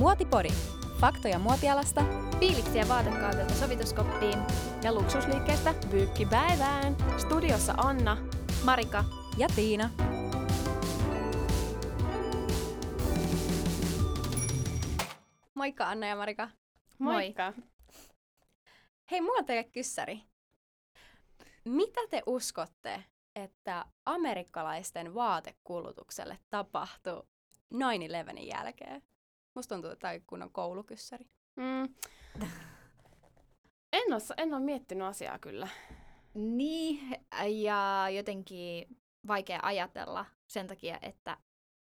Muotipori. Faktoja muotialasta. Fiiliksiä vaatekaudelta sovituskoppiin ja luksusliikkeestä pyykkipäivään. Studiossa Anna, Marika ja Tiina. Moikka Anna ja Marika. Moikka. Hei, mulla on teille kyssäri. Mitä te uskotte, että amerikkalaisten vaatekulutukselle tapahtui 9-11 jälkeen? Musta tuntuu, että tämä kun on koulukyssäri. Mm. En, ole, en ole miettinyt asiaa kyllä. Niin, ja jotenkin vaikea ajatella sen takia, että,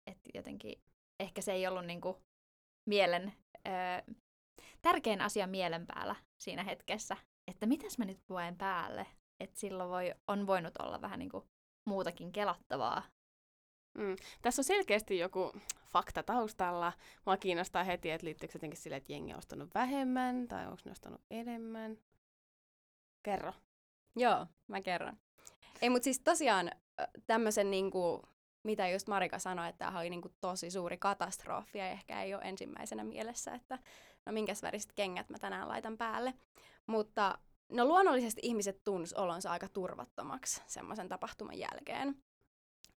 että jotenkin ehkä se ei ollut niinku mielen, ö, tärkein asia mielen päällä siinä hetkessä, että mitäs mä nyt puen päälle, että silloin voi, on voinut olla vähän niinku muutakin kelattavaa. Mm. Tässä on selkeästi joku fakta taustalla. Mua kiinnostaa heti, että liittyykö se jotenkin sille, että jengi on ostanut vähemmän tai onko ne ostanut enemmän. Kerro. Joo, mä kerron. Ei, mutta siis tosiaan tämmöisen niinku, mitä just Marika sanoi, että tämä oli niinku tosi suuri katastrofi ja ehkä ei ole ensimmäisenä mielessä, että no minkäs väriset kengät mä tänään laitan päälle. Mutta no luonnollisesti ihmiset tunsi olonsa aika turvattomaksi semmoisen tapahtuman jälkeen.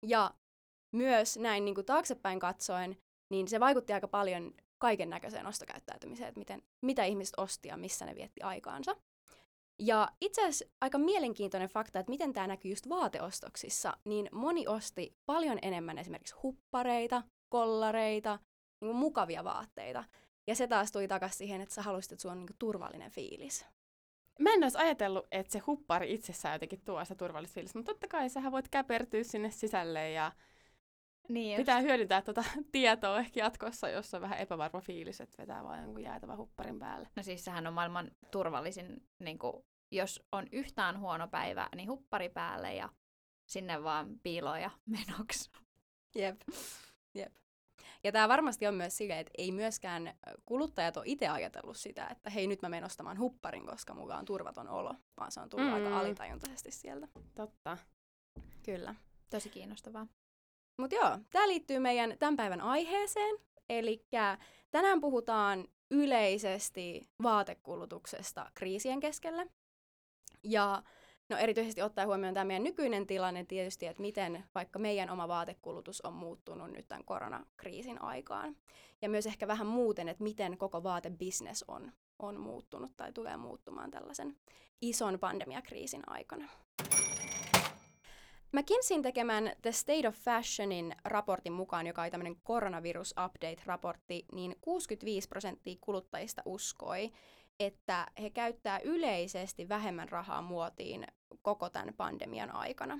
Ja myös näin niin kuin taaksepäin katsoen, niin se vaikutti aika paljon kaiken näköiseen ostokäyttäytymiseen, että miten, mitä ihmiset osti ja missä ne vietti aikaansa. Ja itse asiassa aika mielenkiintoinen fakta, että miten tämä näkyy just vaateostoksissa, niin moni osti paljon enemmän esimerkiksi huppareita, kollareita, niin kuin mukavia vaatteita. Ja se taas tuli takaisin siihen, että sä haluaisit, että sulla on niin kuin turvallinen fiilis. Mä en olisi ajatellut, että se huppari itsessään jotenkin tuo turvallista fiilistä, mutta totta kai sähän voit käpertyä sinne sisälle ja niin pitää hyödyntää tuota tietoa ehkä jatkossa, jos on vähän epävarma fiilis, että vetää vain jonkun jäätävän hupparin päälle. No siis sehän on maailman turvallisin, niin kuin, jos on yhtään huono päivä, niin huppari päälle ja sinne vaan piiloja menoksi. Jep. Jep. Ja tämä varmasti on myös silleen, että ei myöskään kuluttajat ole itse ajatellut sitä, että hei nyt mä menen ostamaan hupparin, koska mulla on turvaton olo, vaan se on tullut mm. aika alitajuntaisesti sieltä. Totta. Kyllä. Tosi kiinnostavaa. Mutta joo, tämä liittyy meidän tämän päivän aiheeseen. Eli tänään puhutaan yleisesti vaatekulutuksesta kriisien keskellä. Ja no erityisesti ottaa huomioon tämä meidän nykyinen tilanne tietysti, että miten vaikka meidän oma vaatekulutus on muuttunut nyt tämän koronakriisin aikaan. Ja myös ehkä vähän muuten, että miten koko vaatebisnes on, on muuttunut tai tulee muuttumaan tällaisen ison pandemiakriisin aikana. McKinseyn tekemän The State of Fashionin raportin mukaan, joka oli tämmöinen coronavirus update-raportti, niin 65 prosenttia kuluttajista uskoi, että he käyttää yleisesti vähemmän rahaa muotiin koko tämän pandemian aikana.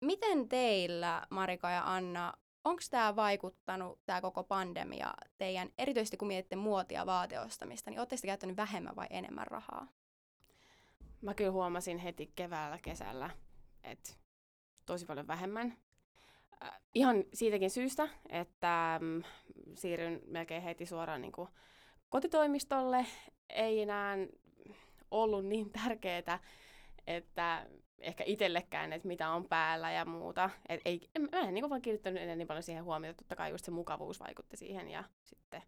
Miten teillä, Marika ja Anna, onko tämä vaikuttanut, tämä koko pandemia, teidän, erityisesti kun mietitte muotia vaateostamista, niin oletteko käyttänyt vähemmän vai enemmän rahaa? Mä kyllä huomasin heti keväällä, kesällä, että tosi paljon vähemmän. Äh, ihan siitäkin syystä, että mm, siirryn melkein heti suoraan niin kuin kotitoimistolle. Ei enää ollut niin tärkeää, että ehkä itsellekään, että mitä on päällä ja muuta. Et ei, mä en niin vaan kiinnittänyt enää niin paljon siihen huomiota. Totta kai just se mukavuus vaikutti siihen ja sitten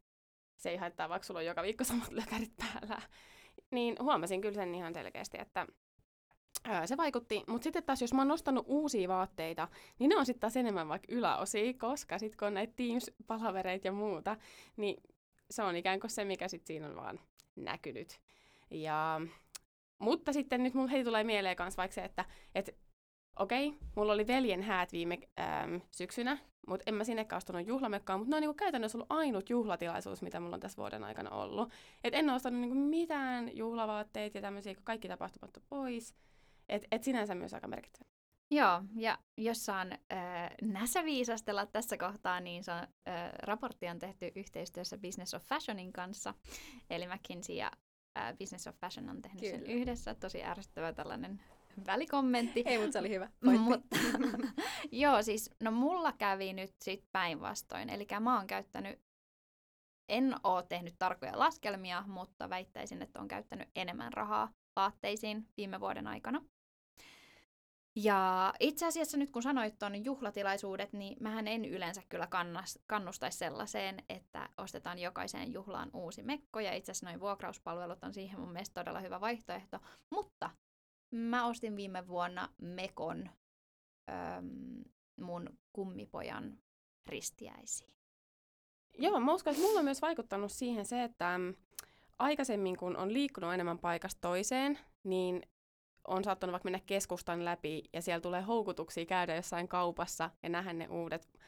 se ei haittaa, vaikka sulla on joka viikko samat lökärit päällä. Niin huomasin kyllä sen ihan selkeästi, että se vaikutti, mutta sitten taas jos mä oon nostanut uusia vaatteita, niin ne on sitten taas enemmän vaikka yläosia, koska sitten kun on näitä Teams-palavereita ja muuta, niin se on ikään kuin se, mikä sitten siinä on vaan näkynyt. Ja, mutta sitten nyt mulla heti tulee mieleen myös vaikka se, että et, okei, okay, mulla oli veljen häät viime äm, syksynä, mutta en mä sinnekään ostanut juhlamekkaa, mutta ne on niinku käytännössä ollut ainut juhlatilaisuus, mitä mulla on tässä vuoden aikana ollut. Et en ole ostanut niinku mitään juhlavaatteita ja tämmöisiä, kun kaikki tapahtumat on pois. Et, et sinänsä myös aika merkittävä. Joo, ja jos saan äh, näsäviisastella tässä kohtaa, niin se on, äh, raportti on tehty yhteistyössä Business of Fashionin kanssa, eli McKinsey ja äh, Business of Fashion on tehnyt Kyllä. sen yhdessä. Tosi ärsyttävä tällainen välikommentti. Ei, mutta se oli hyvä. mutta, joo, siis no mulla kävi nyt sit päinvastoin. Eli mä oon käyttänyt, en oo tehnyt tarkoja laskelmia, mutta väittäisin, että on käyttänyt enemmän rahaa vaatteisiin viime vuoden aikana. Ja itse asiassa nyt kun sanoit tuon juhlatilaisuudet, niin mähän en yleensä kyllä kannas, kannustaisi sellaiseen, että ostetaan jokaiseen juhlaan uusi mekko. Ja itse asiassa noin vuokrauspalvelut on siihen mun mielestä todella hyvä vaihtoehto. Mutta mä ostin viime vuonna mekon äm, mun kummipojan ristiäisiin. Joo, mä uskon, että mulla on myös vaikuttanut siihen se, että aikaisemmin kun on liikkunut enemmän paikasta toiseen, niin on saattanut vaikka mennä keskustan läpi ja siellä tulee houkutuksia käydä jossain kaupassa ja nähdä ne uudet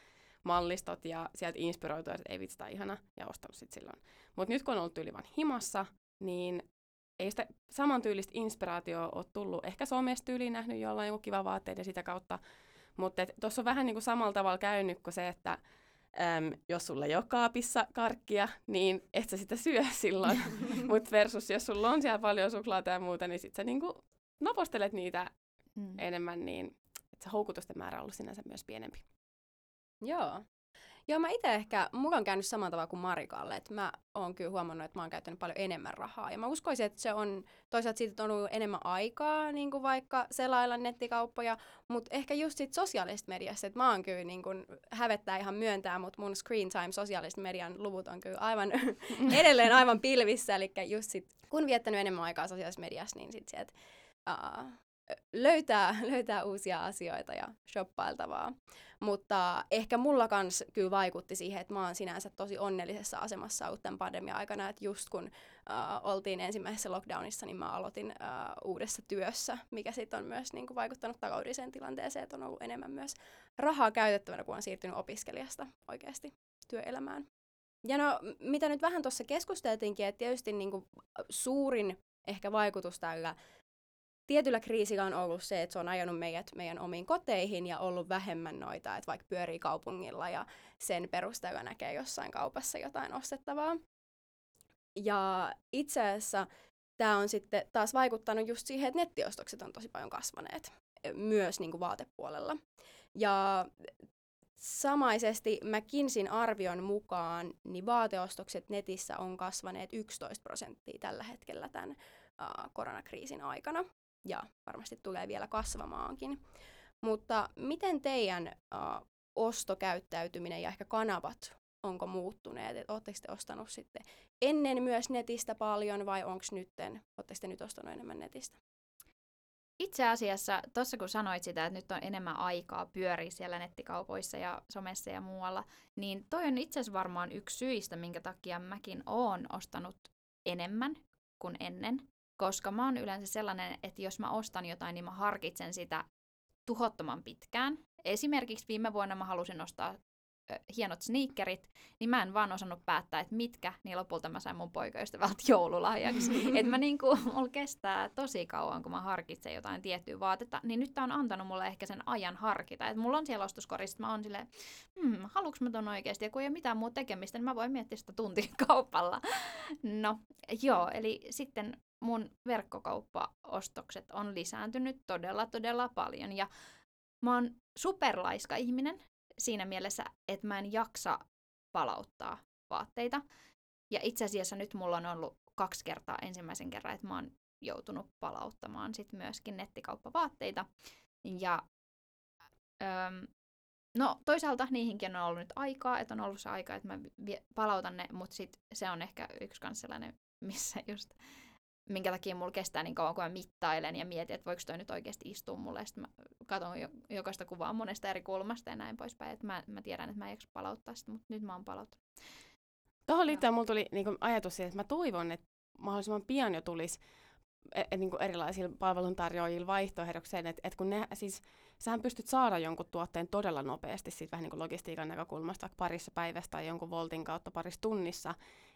mallistot ja sieltä inspiroitua, että ei vitsi, tämä ihana, ja ostanut sitten silloin. Mutta nyt kun on ollut tyyli vaan himassa, niin ei sitä samantyylistä inspiraatioa ole tullut. Ehkä somesta tyyliin nähnyt jollain joku kiva vaatteet ja sitä kautta. Mutta tuossa on vähän niin kuin samalla tavalla käynyt kuin se, että äm, jos sulla ei ole kaapissa karkkia, niin et sä sitä syö silloin. Mutta versus jos sulla on siellä paljon suklaata ja muuta, niin sit sä niinku napostelet niitä mm. enemmän, niin että se houkutusten määrä on ollut sinänsä myös pienempi. Joo. Joo, mä itse ehkä, mulla on käynyt samalla tavalla kuin Marikalle, että mä oon kyllä huomannut, että mä oon käyttänyt paljon enemmän rahaa. Ja mä uskoisin, että se on, toisaalta siitä on ollut enemmän aikaa, niin kuin vaikka selailla nettikauppoja, mutta ehkä just sit sosiaalisesta mediassa, että mä oon kyllä niin kuin, hävettää ihan myöntää, mutta mun screen time sosiaalisen median luvut on kyllä aivan edelleen aivan pilvissä, eli just sit, kun viettänyt enemmän aikaa sosiaalisessa mediassa, niin sit sieltä uh, löytää, löytää uusia asioita ja shoppailtavaa. Mutta ehkä mulla kans kyllä vaikutti siihen, että mä oon sinänsä tosi onnellisessa asemassa ollut tämän pandemian aikana, että just kun uh, oltiin ensimmäisessä lockdownissa, niin mä aloitin uh, uudessa työssä, mikä sitten on myös niin kuin, vaikuttanut taloudelliseen tilanteeseen, että on ollut enemmän myös rahaa käytettävänä, kun on siirtynyt opiskelijasta oikeasti työelämään. Ja no, mitä nyt vähän tuossa keskusteltiinkin, että tietysti niin kuin, suurin ehkä vaikutus tällä tietyllä kriisillä on ollut se, että se on ajanut meidät meidän omiin koteihin ja ollut vähemmän noita, että vaikka pyörii kaupungilla ja sen perusteella näkee jossain kaupassa jotain ostettavaa. Ja itse asiassa tämä on sitten taas vaikuttanut just siihen, että nettiostokset on tosi paljon kasvaneet myös niin kuin vaatepuolella. Ja samaisesti McKinseyn arvion mukaan niin vaateostokset netissä on kasvaneet 11 prosenttia tällä hetkellä tämän uh, koronakriisin aikana ja varmasti tulee vielä kasvamaankin. Mutta miten teidän uh, ostokäyttäytyminen ja ehkä kanavat onko muuttuneet? Oletteko te ostanut sitten ennen myös netistä paljon vai onko nytten, oletteko te nyt ostanut enemmän netistä? Itse asiassa, tuossa kun sanoit sitä, että nyt on enemmän aikaa pyöriä siellä nettikaupoissa ja somessa ja muualla, niin toi on itse asiassa varmaan yksi syistä, minkä takia mäkin oon ostanut enemmän kuin ennen koska mä oon yleensä sellainen, että jos mä ostan jotain, niin mä harkitsen sitä tuhottoman pitkään. Esimerkiksi viime vuonna mä halusin ostaa ö, hienot sneakerit, niin mä en vaan osannut päättää, että mitkä, niin lopulta mä sain mun poikaystävältä joululahjaksi. että mä niinku, mulla kestää tosi kauan, kun mä harkitsen jotain tiettyä vaatetta, niin nyt tää on antanut mulle ehkä sen ajan harkita. Että mulla on siellä ostoskorissa, mä oon silleen, hmm, haluuks mä ton oikeasti, ja kun ei ole mitään muuta tekemistä, niin mä voin miettiä sitä tuntia kaupalla. No, joo, eli sitten mun verkkokauppaostokset on lisääntynyt todella, todella paljon. Ja mä oon superlaiska ihminen siinä mielessä, että mä en jaksa palauttaa vaatteita. Ja itse asiassa nyt mulla on ollut kaksi kertaa ensimmäisen kerran, että mä oon joutunut palauttamaan sit myöskin nettikauppavaatteita. Ja öm, no toisaalta niihinkin on ollut nyt aikaa, että on ollut se aika, että mä palautan ne, mutta sit se on ehkä yksi kans sellainen, missä just minkä takia mulla kestää niin kauan, kun mä mittailen ja mietin, että voiko toi nyt oikeasti istua mulle. Sitten mä katson jo, jokaista kuvaa monesta eri kulmasta ja näin poispäin. Että mä, mä tiedän, että mä en jaksa palauttaa sitä, mutta nyt mä oon palauttanut. Tuohon liittyen mulla tuli niin ajatus siitä, että mä toivon, että mahdollisimman pian jo tulisi et, et, niin erilaisilla palveluntarjoajilla vaihtoehdokseen, että et kun ne, siis sähän pystyt saada jonkun tuotteen todella nopeasti sit vähän niin kuin logistiikan näkökulmasta parissa päivässä tai jonkun voltin kautta parissa tunnissa,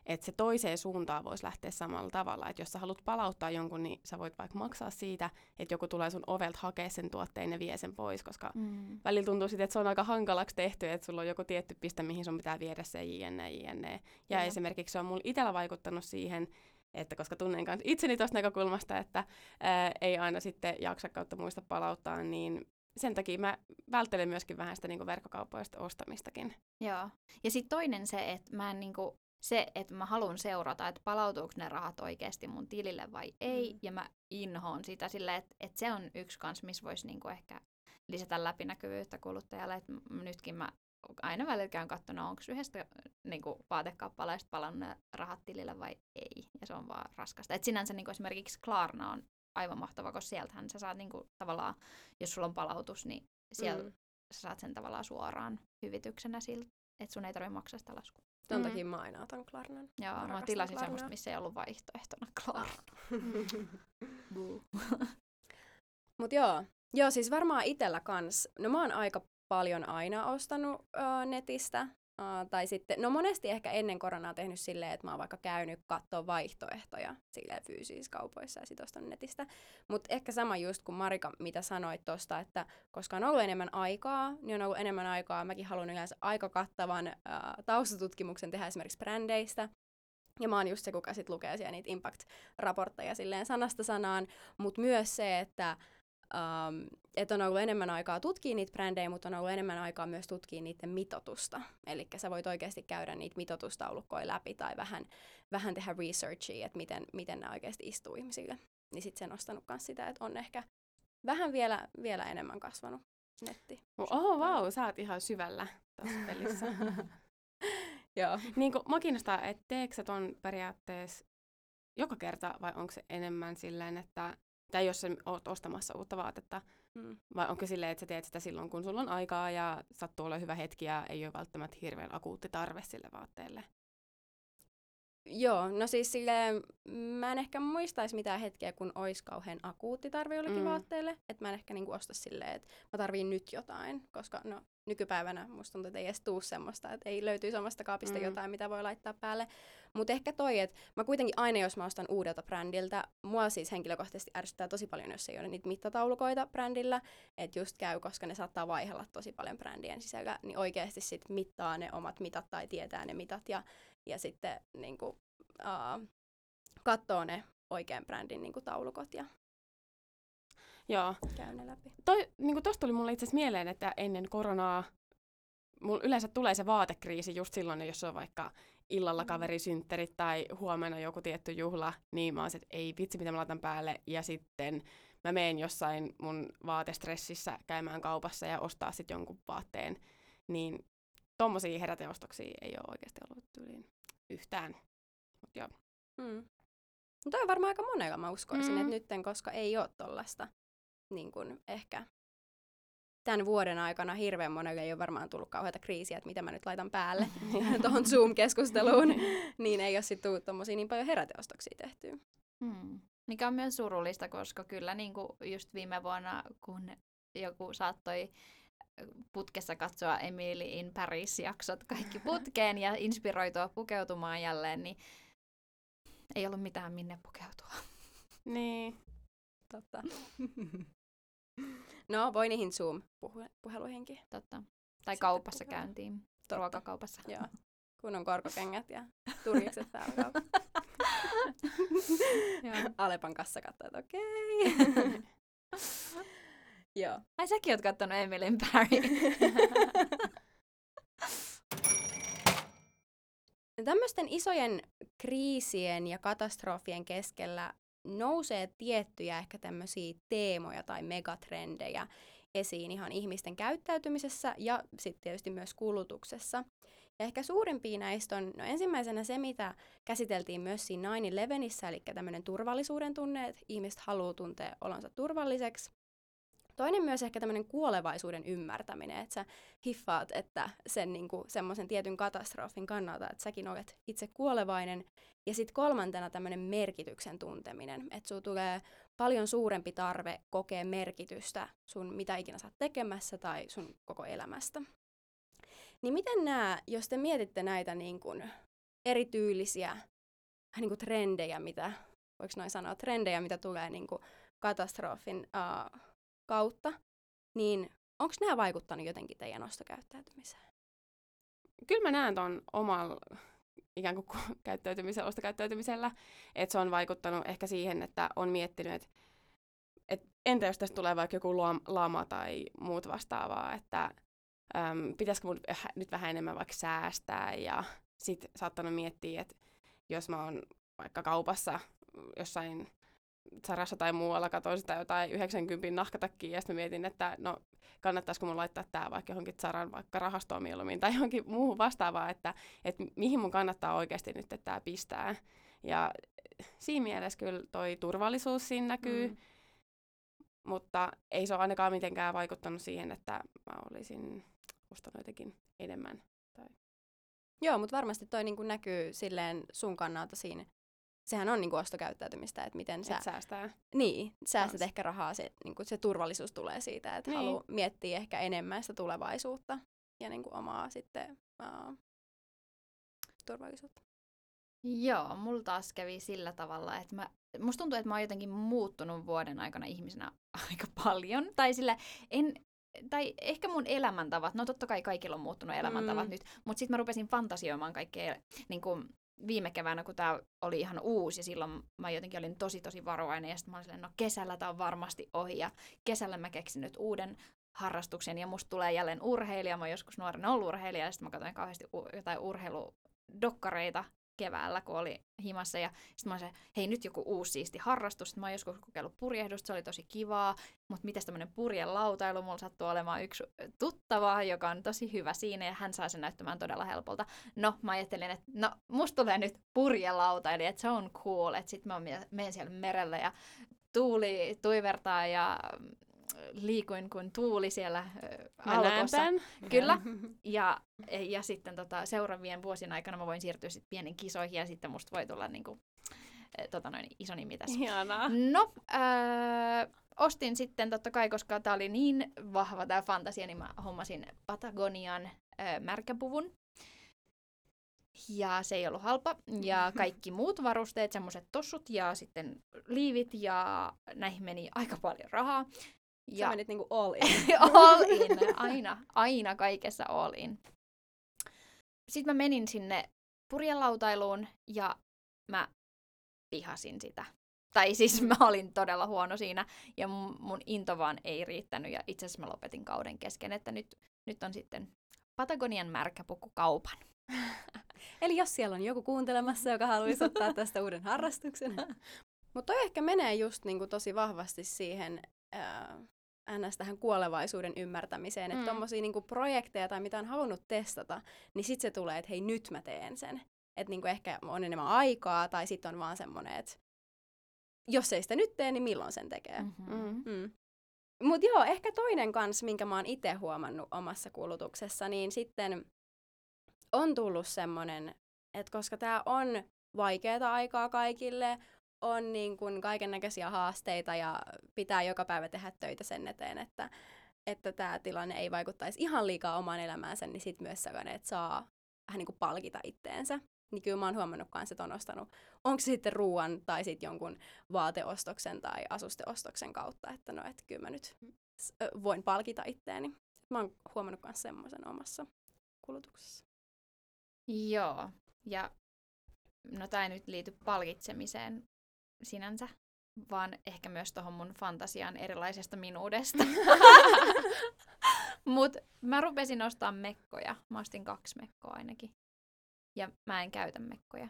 että se toiseen suuntaan voisi lähteä samalla tavalla. Että jos sä haluat palauttaa jonkun, niin sä voit vaikka maksaa siitä, että joku tulee sun ovelta hakea sen tuotteen ja vie sen pois, koska mm. välillä tuntuu sitten, että se on aika hankalaksi tehty, että sulla on joku tietty piste, mihin sun pitää viedä se jne, jne. Ja mm. esimerkiksi se on mulla itsellä vaikuttanut siihen, että koska tunnen kanssa itseni tuosta näkökulmasta, että ää, ei aina sitten jaksa kautta muista palauttaa, niin sen takia mä välttelen myöskin vähän sitä niin verkkokauppoista ostamistakin. Joo. Ja sitten toinen se, että mä en niin kuin, se, että mä haluan seurata, että palautuuko ne rahat oikeasti mun tilille vai ei, Mm. ja mä inhoon sitä sille, että, että se on yksi kans, missä voisi niinku ehkä lisätä läpinäkyvyyttä kuluttajalle, että nytkin mä aina välillä käyn katsona, onko yhdestä niinku, vaatekappaleesta palannut ne rahat tilille vai ei, ja se on vaan raskasta. Et sinänsä niinku, esimerkiksi Klarna on aivan mahtava, koska sieltähän sä saat niinku, tavallaan, jos sulla on palautus, niin siellä Mm. sä saat sen tavallaan suoraan hyvityksenä siltä, että sun ei tarvitse maksaa sitä laskua. Ton Mm. takia mä aina otan Klarnan. Joo, mä, rakastan tilasin Klarnaa. semmoista, missä ei ollut vaihtoehtona Klarna. Mut joo, joo siis varmaan itellä kans, no mä oon aika paljon aina ostanut uh, netistä, uh, tai sitten, no monesti ehkä ennen koronaa tehnyt silleen, että mä oon vaikka käynyt katsoa vaihtoehtoja silleen fyysisissä kaupoissa ja sit ostanut netistä. Mutta ehkä sama just kuin Marika, mitä sanoit tosta, että koska on ollut enemmän aikaa, niin on ollut enemmän aikaa. Mäkin haluan yleensä aika kattavan uh, taustatutkimuksen tehdä esimerkiksi brändeistä. Ja mä oon just se, kuka sit lukee siellä niitä impact-raportteja silleen sanasta sanaan, mutta myös se, että um, et on ollut enemmän aikaa tutkia niitä brändejä, mutta on ollut enemmän aikaa myös tutkia niiden mitotusta. Eli sä voit oikeasti käydä niitä mitotustaulukkoja läpi tai vähän, vähän tehdä researchia, että miten, miten nämä oikeasti istuu ihmisille. Niin sit se on nostanut myös sitä, että on ehkä vähän vielä, vielä enemmän kasvanut netti. Oh wow, sä oot ihan syvällä tässä pelissä. Joo. niin kuin, mua kiinnostaa, että teekö sä ton periaatteessa joka kerta vai onko se enemmän silleen, että tai jos sä oot ostamassa uutta vaatetta, Mm. vai onko silleen, että sä teet sitä silloin, kun sulla on aikaa ja sattuu olla hyvä hetki ja ei ole välttämättä hirveän akuutti tarve sille vaatteelle? Joo, no siis silleen, mä en ehkä muistaisi mitään hetkeä, kun olisi kauhean akuutti tarve jollekin Mm. vaatteelle. Että mä en ehkä niinku osta silleen, että mä tarviin nyt jotain, koska no nykypäivänä musta tuntuu, että ei edes tuu semmoista, että ei löytyisi omasta kaapista mm. jotain, mitä voi laittaa päälle. Mutta ehkä toi, että mä kuitenkin aina, jos mä ostan uudelta brändiltä, mua siis henkilökohtaisesti ärsyttää tosi paljon, jos ei ole niitä mittataulukoita brändillä, että just käy, koska ne saattaa vaihella tosi paljon brändien sisällä, niin oikeasti sit mittaa ne omat mitat tai tietää ne mitat ja, ja sitten niinku, uh, katsoo ne oikean brändin niinku, taulukot ja Joo. käy ne läpi. Toi, niin tosta tuli mulle itse asiassa mieleen, että ennen koronaa mulla yleensä tulee se vaatekriisi just silloin, jos on vaikka illalla Mm. kaverisynttärit tai huomenna joku tietty juhla, niin mä oon se, että ei vitsi, mitä mä laitan päälle. Ja sitten mä meen jossain mun vaatestressissä käymään kaupassa ja ostaa sitten jonkun vaatteen. Niin tommosia heräteostoksia ei ole oikeasti ollut tyyliin yhtään. Mut joo. Mm. No toi on varmaan aika monella, mä uskoisin, mm. että nytten, koska ei ole tollasta niin kun ehkä tämän vuoden aikana hirveän monelle ei ole varmaan tullut kauheita kriisiä, että mitä mä nyt laitan päälle tuohon Zoom-keskusteluun, niin ei ole sitten tullut tommosia niin paljon heräteostoksia tehtyä. Hmm. Mikä on myös surullista, koska kyllä niin kuin just viime vuonna, kun joku saattoi putkessa katsoa Emily in Paris-jaksot kaikki putkeen ja inspiroitua pukeutumaan jälleen, niin ei ollut mitään minne pukeutua. Niin. Totta. no, voi niihin Zoom-puheluihinkin. Totta. Tai Sitten kaupassa puhutaan. käyntiin, Totta. ruokakaupassa. Joo. Kun on korkokengät ja turkikset päällä. Joo. Alepan kassa katsoo, että okei. Joo. Ai säkin oot kattonut Emily in Paris. Tämmöisten isojen kriisien ja katastrofien keskellä nousee tiettyjä ehkä tämmöisiä teemoja tai megatrendejä esiin ihan ihmisten käyttäytymisessä ja sitten tietysti myös kulutuksessa. Ja ehkä suurimpia näistä on no ensimmäisenä se, mitä käsiteltiin myös siinä 9-11, eli tämmöinen turvallisuuden tunne, että ihmiset haluaa tuntea olonsa turvalliseksi. Toinen myös ehkä tämmöinen kuolevaisuuden ymmärtäminen, että sä hiffaat, että sen niinku, semmoisen tietyn katastrofin kannalta, että säkin olet itse kuolevainen. Ja sitten kolmantena tämmöinen merkityksen tunteminen, että sulla tulee paljon suurempi tarve kokea merkitystä sun mitä ikinä sä oot tekemässä tai sun koko elämästä. Niin miten nämä, jos te mietitte näitä niin kuin erityylisiä niin kuin trendejä, mitä, voiko noin sanoa, trendejä, mitä tulee niin kuin katastrofin uh, kautta, niin onko nämä vaikuttanut jotenkin teidän ostokäyttäytymiseen? Kyllä mä näen ton omalla ikään kuin ku- käyttäytymisellä, ostokäyttäytymisellä, että se on vaikuttanut ehkä siihen, että on miettinyt, että et entä jos tästä tulee vaikka joku lama tai muut vastaavaa, että äm, pitäisikö mun nyt vähän enemmän vaikka säästää ja sit saattanut miettiä, että jos mä oon vaikka kaupassa jossain Sarassa tai muualla katsoin sitä jotain 90 nahkatakkiä ja sitten mietin, että no kannattaisiko mun laittaa tämä vaikka johonkin Saran vaikka rahastoon mieluummin tai johonkin muuhun vastaavaan, että, että mihin mun kannattaa oikeasti nyt tämä pistää. Ja siinä mielessä kyllä toi turvallisuus siinä näkyy, mm. mutta ei se ole ainakaan mitenkään vaikuttanut siihen, että mä olisin ostanut jotenkin enemmän. Tai... Joo, mutta varmasti toi niinku näkyy silleen sun kannalta siinä sehän on niinku ostokäyttäytymistä, että miten sä... Et säästää. Niin, säästät Kans. ehkä rahaa, se, niinku, se turvallisuus tulee siitä, että niin. haluaa miettiä ehkä enemmän sitä tulevaisuutta ja niinku omaa sitten uh, turvallisuutta. Joo, mulla taas kävi sillä tavalla, että mä, musta tuntuu, että mä oon jotenkin muuttunut vuoden aikana ihmisenä aika paljon. Tai sillä en, tai ehkä mun elämäntavat, no totta kai kaikilla on muuttunut elämäntavat mm. nyt, mutta sitten mä rupesin fantasioimaan kaikkea niin kuin, viime keväänä, kun tämä oli ihan uusi, ja silloin mä jotenkin olin tosi tosi varovainen, ja sitten mä olin silleen, no kesällä tämä on varmasti ohi, ja kesällä mä keksin nyt uuden harrastuksen, ja musta tulee jälleen urheilija, mä oon joskus nuorena ollut urheilija, ja sitten mä katsoin kauheasti u- jotain urheiludokkareita, keväällä, kun oli himassa. Ja sitten mä se, hei nyt joku uusi siisti harrastus. Sitten mä oon joskus kokeillut purjehdusta, se oli tosi kivaa. Mutta miten tämmöinen purjelautailu, mulla sattuu olemaan yksi tuttava, joka on tosi hyvä siinä ja hän saa sen näyttämään todella helpolta. No, mä ajattelin, että no, musta tulee nyt purjelautaili, että se on cool. Että sitten mä menen siellä merellä ja tuuli tuivertaa ja liikuin kuin tuuli siellä Mä alkossa. Kyllä. Ja, ja sitten tota, seuraavien vuosien aikana mä voin siirtyä sitten pienen kisoihin ja sitten musta voi tulla niinku, tota noin, iso nimi tässä. Ihanaa. No, äh, ostin sitten totta kai, koska tää oli niin vahva tämä fantasia, niin mä hommasin Patagonian äh, märkäpuvun. Ja se ei ollut halpa. Ja kaikki muut varusteet, semmoiset tossut ja sitten liivit ja näihin meni aika paljon rahaa. Ja Sä menit niinku all in. all in, aina, aina kaikessa all in. Sitten mä menin sinne purjelautailuun ja mä vihasin sitä. Tai siis mä olin todella huono siinä ja mun, into vaan ei riittänyt ja itse asiassa mä lopetin kauden kesken, että nyt, nyt on sitten Patagonian märkäpuku kaupan. Eli jos siellä on joku kuuntelemassa, joka haluaisi ottaa tästä uuden harrastuksen. Mutta toi ehkä menee just niinku tosi vahvasti siihen ää, ns. tähän kuolevaisuuden ymmärtämiseen, että mm. tommosia niinku projekteja tai mitä on halunnut testata, niin sit se tulee, että hei nyt mä teen sen. Että niinku ehkä on enemmän aikaa tai sitten on vaan semmoinen, että jos ei sitä nyt tee, niin milloin sen tekee. Mm-hmm. Mm-hmm. Mm. Mutta joo, ehkä toinen kans, minkä mä oon itse huomannut omassa kulutuksessa, niin sitten on tullut semmoinen, että koska tämä on vaikeaa aikaa kaikille, on niin kuin kaiken näköisiä haasteita ja pitää joka päivä tehdä töitä sen eteen, että, että tämä tilanne ei vaikuttaisi ihan liikaa omaan elämäänsä, niin sitten myös että saa vähän niin kuin palkita itteensä. Niin kyllä mä oon huomannut kanssa, että on ostanut, onko se sitten ruoan tai sitten jonkun vaateostoksen tai asusteostoksen kautta, että no, että kyllä mä nyt voin palkita itteeni. Mä oon huomannut myös semmoisen omassa kulutuksessa. Joo, ja no tämä ei nyt liity palkitsemiseen sinänsä, vaan ehkä myös tuohon mun fantasiaan erilaisesta minuudesta. Mut mä rupesin ostaa mekkoja. Mä ostin kaksi mekkoa ainakin. Ja mä en käytä mekkoja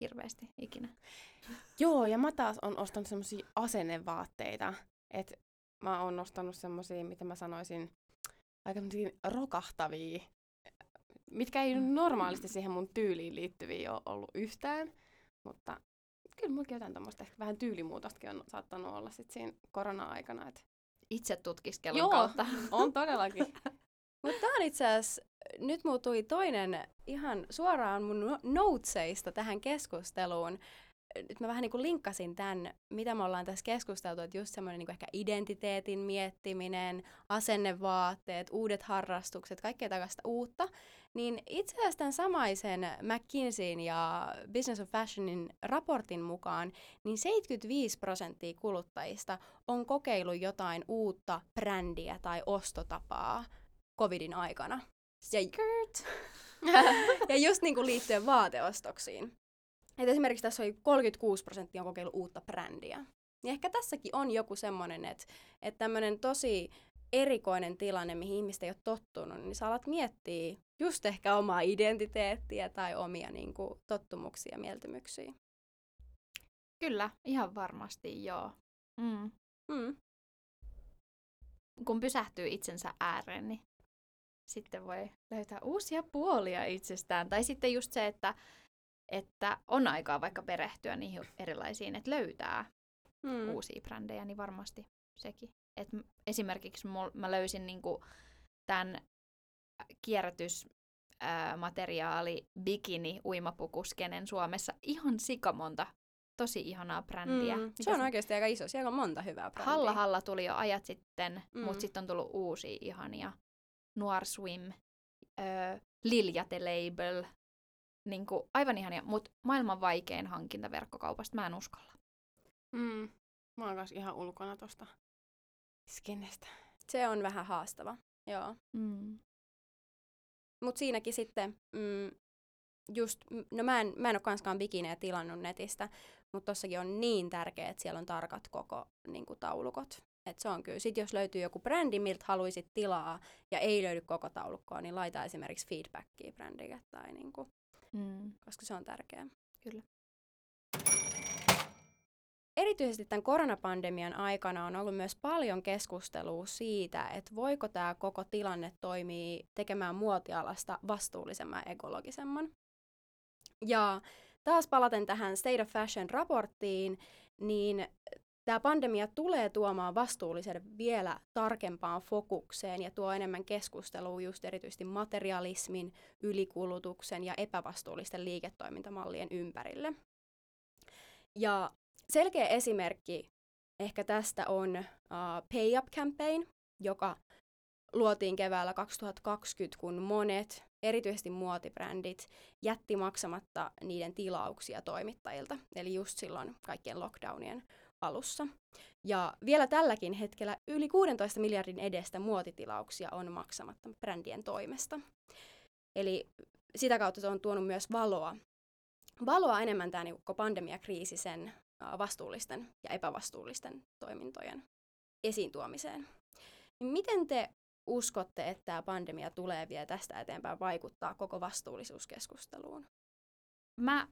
hirveästi ikinä. Joo, ja mä taas on ostanut semmosia asennevaatteita. että mä oon ostanut semmosia, mitä mä sanoisin, aika rokahtavia, mitkä ei normaalisti siihen mun tyyliin liittyviä ole ollut yhtään. Mutta kyllä mullakin jotain tämmöistä ehkä vähän tyylimuutostakin on saattanut olla sit siinä korona-aikana. Et... Itse tutkiskelun Joo, kautta. on todellakin. Mutta tämä on itse asiassa, nyt mulla tuli toinen ihan suoraan mun no-, noteseista tähän keskusteluun. Nyt mä vähän niin kuin linkkasin tämän, mitä me ollaan tässä keskusteltu, että just semmoinen niin ehkä identiteetin miettiminen, asennevaatteet, uudet harrastukset, kaikkea tällaista uutta. Niin itse asiassa tämän samaisen McKinseyin ja Business of Fashionin raportin mukaan, niin 75 prosenttia kuluttajista on kokeillut jotain uutta brändiä tai ostotapaa covidin aikana. Ja, ja just niin kuin liittyen vaateostoksiin. Et esimerkiksi tässä oli 36 prosenttia on kokeillut uutta brändiä. Niin ehkä tässäkin on joku semmoinen, että, että tämmöinen tosi erikoinen tilanne, mihin ihmiset ei ole tottunut, niin sä alat miettiä just ehkä omaa identiteettiä tai omia niin kuin, tottumuksia ja mieltymyksiä. Kyllä, ihan varmasti joo. Mm. Mm. Kun pysähtyy itsensä ääreen, niin sitten voi löytää uusia puolia itsestään. Tai sitten just se, että, että on aikaa vaikka perehtyä niihin erilaisiin, että löytää mm. uusia brändejä, niin varmasti sekin. Et esimerkiksi mul, mä löysin niinku tämän kierrätysmateriaali bikini uimapukuskenen Suomessa ihan sikamonta tosi ihanaa brändiä. Mm, se on oikeasti aika iso, siellä on monta hyvää brändiä. Halla Halla tuli jo ajat sitten, mm. mutta sitten on tullut uusia ihania. Noir Swim, äh, Lilja The Label, niin kuin, aivan ihania, mutta maailman vaikein hankinta verkkokaupasta, mä en uskalla. Mm. Mä oon kanssa ihan ulkona tosta skenestä. Se on vähän haastava, joo. Mm. Mutta siinäkin sitten, mm, just, no mä en, mä en ole kanskaan bikinejä tilannut netistä, mutta tossakin on niin tärkeää, että siellä on tarkat koko niin kuin, taulukot. Et se on kyllä. Sitten jos löytyy joku brändi, miltä haluaisit tilaa ja ei löydy koko taulukkoa, niin laita esimerkiksi feedbackia brändille tai niin kuin, mm. koska se on tärkeää. Kyllä. Erityisesti tämän koronapandemian aikana on ollut myös paljon keskustelua siitä, että voiko tämä koko tilanne toimii tekemään muotialasta vastuullisemman ja ekologisemman. Ja taas palaten tähän State of Fashion-raporttiin, niin tämä pandemia tulee tuomaan vastuullisen vielä tarkempaan fokukseen ja tuo enemmän keskustelua just erityisesti materialismin, ylikulutuksen ja epävastuullisten liiketoimintamallien ympärille. Ja selkeä esimerkki ehkä tästä on uh, Pay Up Campaign, joka luotiin keväällä 2020, kun monet, erityisesti muotibrändit, jätti maksamatta niiden tilauksia toimittajilta, eli just silloin kaikkien lockdownien alussa. Ja vielä tälläkin hetkellä yli 16 miljardin edestä muotitilauksia on maksamatta brändien toimesta. Eli sitä kautta se on tuonut myös valoa, valoa enemmän tämä niin pandemiakriisi sen vastuullisten ja epävastuullisten toimintojen esiin tuomiseen. Niin miten te uskotte, että tämä pandemia tulee vielä tästä eteenpäin vaikuttaa koko vastuullisuuskeskusteluun? Mä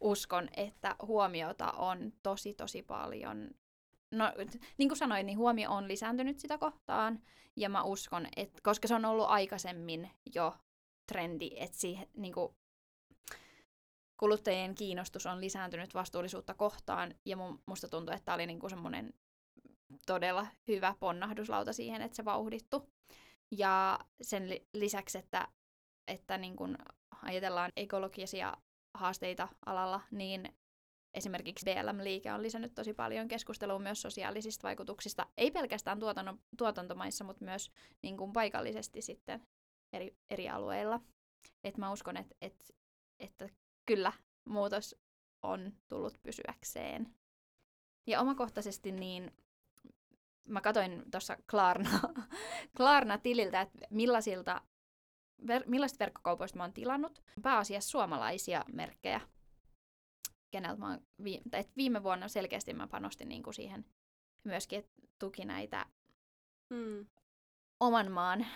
uskon, että huomiota on tosi tosi paljon. No, niin kuin sanoin, niin huomio on lisääntynyt sitä kohtaan, ja mä uskon, että koska se on ollut aikaisemmin jo trendi, että siihen, niin kuin, kuluttajien kiinnostus on lisääntynyt vastuullisuutta kohtaan, ja mun, musta tuntuu, että tämä oli niinku semmoinen todella hyvä ponnahduslauta siihen, että se vauhdittu. Ja sen lisäksi, että, että niin kun ajatellaan ekologisia haasteita alalla, niin esimerkiksi BLM-liike on lisännyt tosi paljon keskustelua myös sosiaalisista vaikutuksista, ei pelkästään tuotanto, tuotantomaissa, mutta myös niin kuin paikallisesti sitten eri, eri alueilla. Et mä uskon, että et, että kyllä muutos on tullut pysyäkseen. Ja omakohtaisesti niin mä katsoin tuossa Klarna, Klarna-tililtä, että millaisilta, ver, millaisista verkkokaupoista mä oon tilannut. Pääasiassa suomalaisia merkkejä, keneltä mä oon, vi, viime vuonna selkeästi mä panostin niin kuin siihen myöskin, että tuki näitä mm. oman maan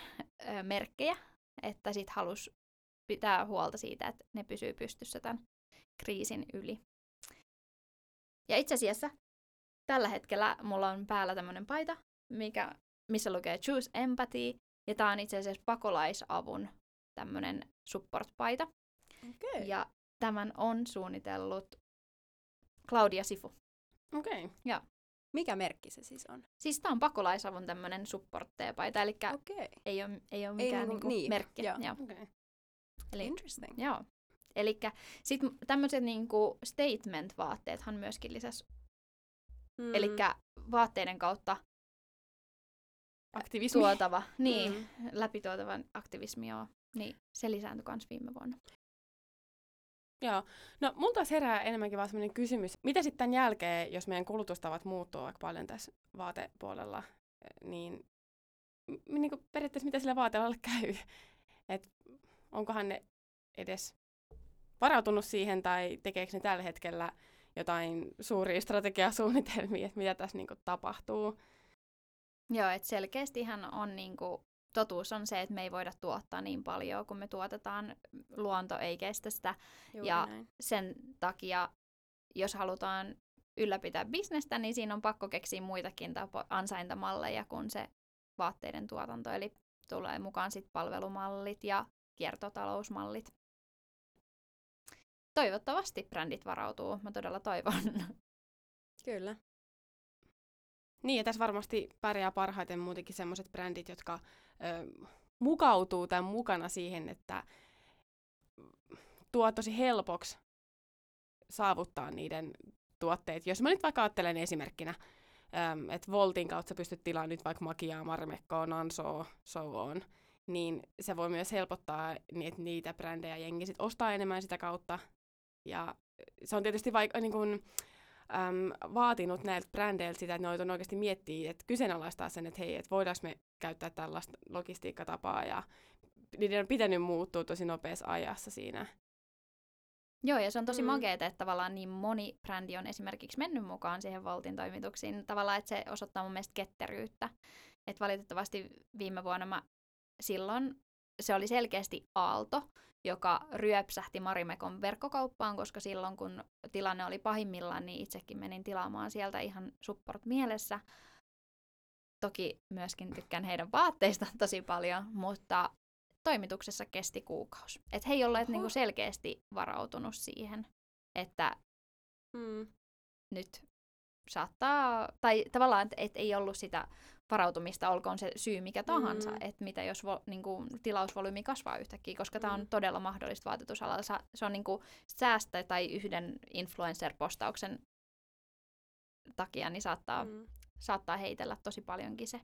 ö, merkkejä, että sit halus pitää huolta siitä, että ne pysyy pystyssä tämän kriisin yli. Ja itse asiassa tällä hetkellä mulla on päällä tämmöinen paita, mikä, missä lukee Choose Empathy, ja tämä on itse asiassa pakolaisavun tämmöinen support-paita. Okay. Ja tämän on suunnitellut Claudia Sifu. Okei. Okay. Ja. Mikä merkki se siis on? Siis tämä on pakolaisavun tämmöinen supportteepaita, eli okay. ei, ole, ei ole mikään ei, niinku, niin, merkki. Joo. Joo. Okay. Eli, Interesting. Joo. Eli sitten tämmöiset niinku statement-vaatteethan myöskin lisäs. Mm. Eli vaatteiden kautta aktivismi. tuotava, niin, mm. läpituotavan aktivismi, joo. Niin, se lisääntyi myös viime vuonna. Joo. No, mulla taas herää enemmänkin vaan sellainen kysymys. Mitä sitten tämän jälkeen, jos meidän kulutustavat muuttuu aika paljon tässä vaatepuolella, niin, niin kuin periaatteessa mitä sillä vaateella käy? Et onkohan ne edes varautunut siihen tai tekeekö ne tällä hetkellä jotain suuria strategiasuunnitelmia, että mitä tässä niin kuin, tapahtuu? Joo, että selkeästihän on niinku, totuus on se, että me ei voida tuottaa niin paljon, kun me tuotetaan. Luonto ei kestä sitä. Juuri Ja näin. Sen takia, jos halutaan ylläpitää bisnestä, niin siinä on pakko keksiä muitakin tapo- ansaintamalleja kuin se vaatteiden tuotanto. Eli tulee mukaan sit palvelumallit ja kiertotalousmallit. Toivottavasti brändit varautuu. Mä todella toivon. Kyllä. Niin, ja tässä varmasti pärjää parhaiten muutenkin sellaiset brändit, jotka ö, mukautuu tämän mukana siihen, että tuo tosi helpoksi saavuttaa niiden tuotteet. Jos mä nyt vaikka ajattelen esimerkkinä, että Voltin kautta pystyt tilaamaan nyt vaikka Makiaa, Marimekkoa, Nansoa, so on, niin se voi myös helpottaa että niitä brändejä jengi sit ostaa enemmän sitä kautta. Ja se on tietysti vaikka niin kun, äm, vaatinut näiltä brändeiltä sitä, että ne on oikeasti miettiä, että kyseenalaistaa sen, että hei, että voidaanko me käyttää tällaista logistiikkatapaa ja niiden on pitänyt muuttua tosi nopeassa ajassa siinä. Joo, ja se on tosi Mm. mm. makeeta, että tavallaan niin moni brändi on esimerkiksi mennyt mukaan siihen Voltin toimituksiin. Tavallaan, että se osoittaa mun mielestä ketteryyttä. Että valitettavasti viime vuonna mä silloin se oli selkeästi aalto, joka ryöpsähti Marimekon verkkokauppaan, koska silloin kun tilanne oli pahimmillaan, niin itsekin menin tilaamaan sieltä ihan support mielessä. Toki myöskin tykkään heidän vaatteista tosi paljon, mutta toimituksessa kesti kuukausi. Et he ei olleet niinku selkeästi varautunut siihen, että Mm. nyt saattaa, tai tavallaan, että et ei ollut sitä varautumista, olkoon se syy mikä tahansa, Mm. että mitä jos vo, niinku, tilausvolyymi kasvaa yhtäkkiä, koska tämä Mm. on todella mahdollista vaatetusalalla. Sa- Se on niinku säästä tai yhden influencer-postauksen takia, niin saattaa. Mm. saattaa heitellä tosi paljonkin se.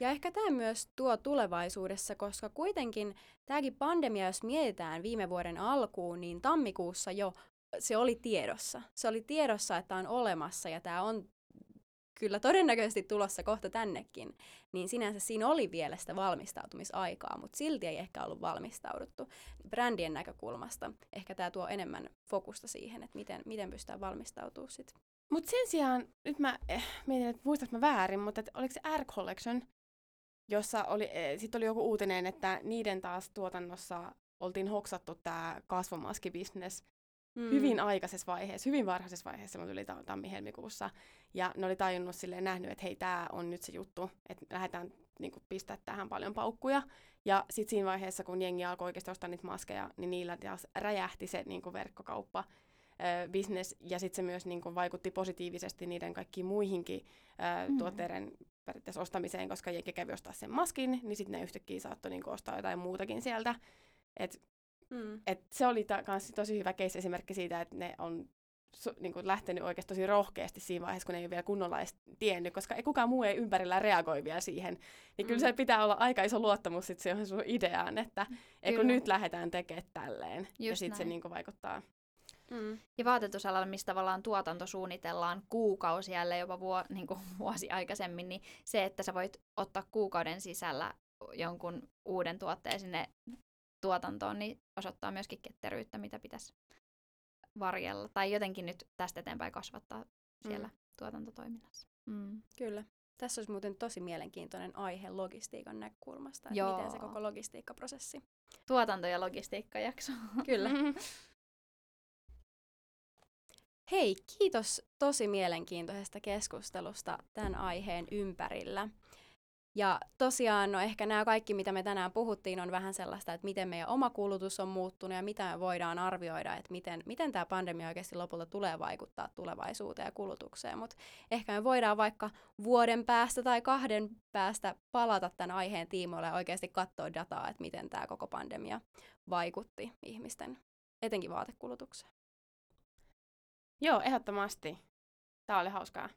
Ja ehkä tämä myös tuo tulevaisuudessa, koska kuitenkin tämäkin pandemia, jos mietitään viime vuoden alkuun, niin tammikuussa jo se oli tiedossa. Se oli tiedossa, että on olemassa ja tämä on kyllä todennäköisesti tulossa kohta tännekin. Niin sinänsä siinä oli vielä sitä valmistautumisaikaa, mutta silti ei ehkä ollut valmistauduttu. Brändien näkökulmasta ehkä tämä tuo enemmän fokusta siihen, että miten, miten pystytään valmistautumaan sitten. Mutta sen sijaan, nyt mä eh, mietin, että muistatko mä väärin, mutta et, oliko se Air Collection, jossa oli, eh, sit oli joku uutinen, että niiden taas tuotannossa oltiin hoksattu tämä kasvomaskibisnes mm. hyvin aikaisessa vaiheessa, hyvin varhaisessa vaiheessa, mun tuli ta- tammi-helmikuussa, ja ne oli tajunnut silleen nähnyt, että hei, tämä on nyt se juttu, että lähdetään niinku, pistää tähän paljon paukkuja, ja sitten siinä vaiheessa, kun jengi alkoi oikeasti ostaa niitä maskeja, niin niillä taas räjähti se niinku, verkkokauppa, ö, business, ja sitten se myös niinku, vaikutti positiivisesti niiden kaikkiin muihinkin ö, Mm. tuotteiden periaatteessa ostamiseen, koska jengi kävi ostaa sen maskin, niin sitten ne yhtäkkiä saattoi niinku, ostaa jotain muutakin sieltä. Et Mm. et se oli ta- kans tosi hyvä case-esimerkki siitä, että ne on su- niinku lähtenyt oikeasti tosi rohkeasti siinä vaiheessa, kun ei ole vielä kunnolla edes tiennyt, koska ei kukaan muu ei ympärillä reagoi vielä siihen. Niin kyllä Mm. se pitää olla aika iso luottamus sit siihen sun ideaan, että ei kun nyt lähdetään tekemään tälleen. ja Just sitten se niinku vaikuttaa. Mm. Ja vaatetusalalla, missä tavallaan tuotanto suunnitellaan kuukausi jälleen jopa vuo, niin kuin vuosi aikaisemmin, niin se, että sä voit ottaa kuukauden sisällä jonkun uuden tuotteen sinne tuotantoon, niin osoittaa myöskin ketteryyttä, mitä pitäisi varjella. Tai jotenkin nyt tästä eteenpäin kasvattaa siellä Mm. tuotantotoiminnassa. Mm. Kyllä. Tässä olisi muuten tosi mielenkiintoinen aihe logistiikan näkökulmasta, että Joo. miten se koko logistiikkaprosessi. Tuotanto- ja logistiikkajakso. Kyllä. Hei, kiitos tosi mielenkiintoisesta keskustelusta tämän aiheen ympärillä. Ja tosiaan, no ehkä nämä kaikki, mitä me tänään puhuttiin, on vähän sellaista, että miten meidän oma kulutus on muuttunut ja mitä me voidaan arvioida, että miten, miten tämä pandemia oikeasti lopulta tulee vaikuttaa tulevaisuuteen ja kulutukseen. Mutta ehkä me voidaan vaikka vuoden päästä tai kahden päästä palata tämän aiheen tiimoille ja oikeasti katsoa dataa, että miten tämä koko pandemia vaikutti ihmisten, etenkin vaatekulutukseen. Joo, ehdottomasti. Tämä oli hauskaa.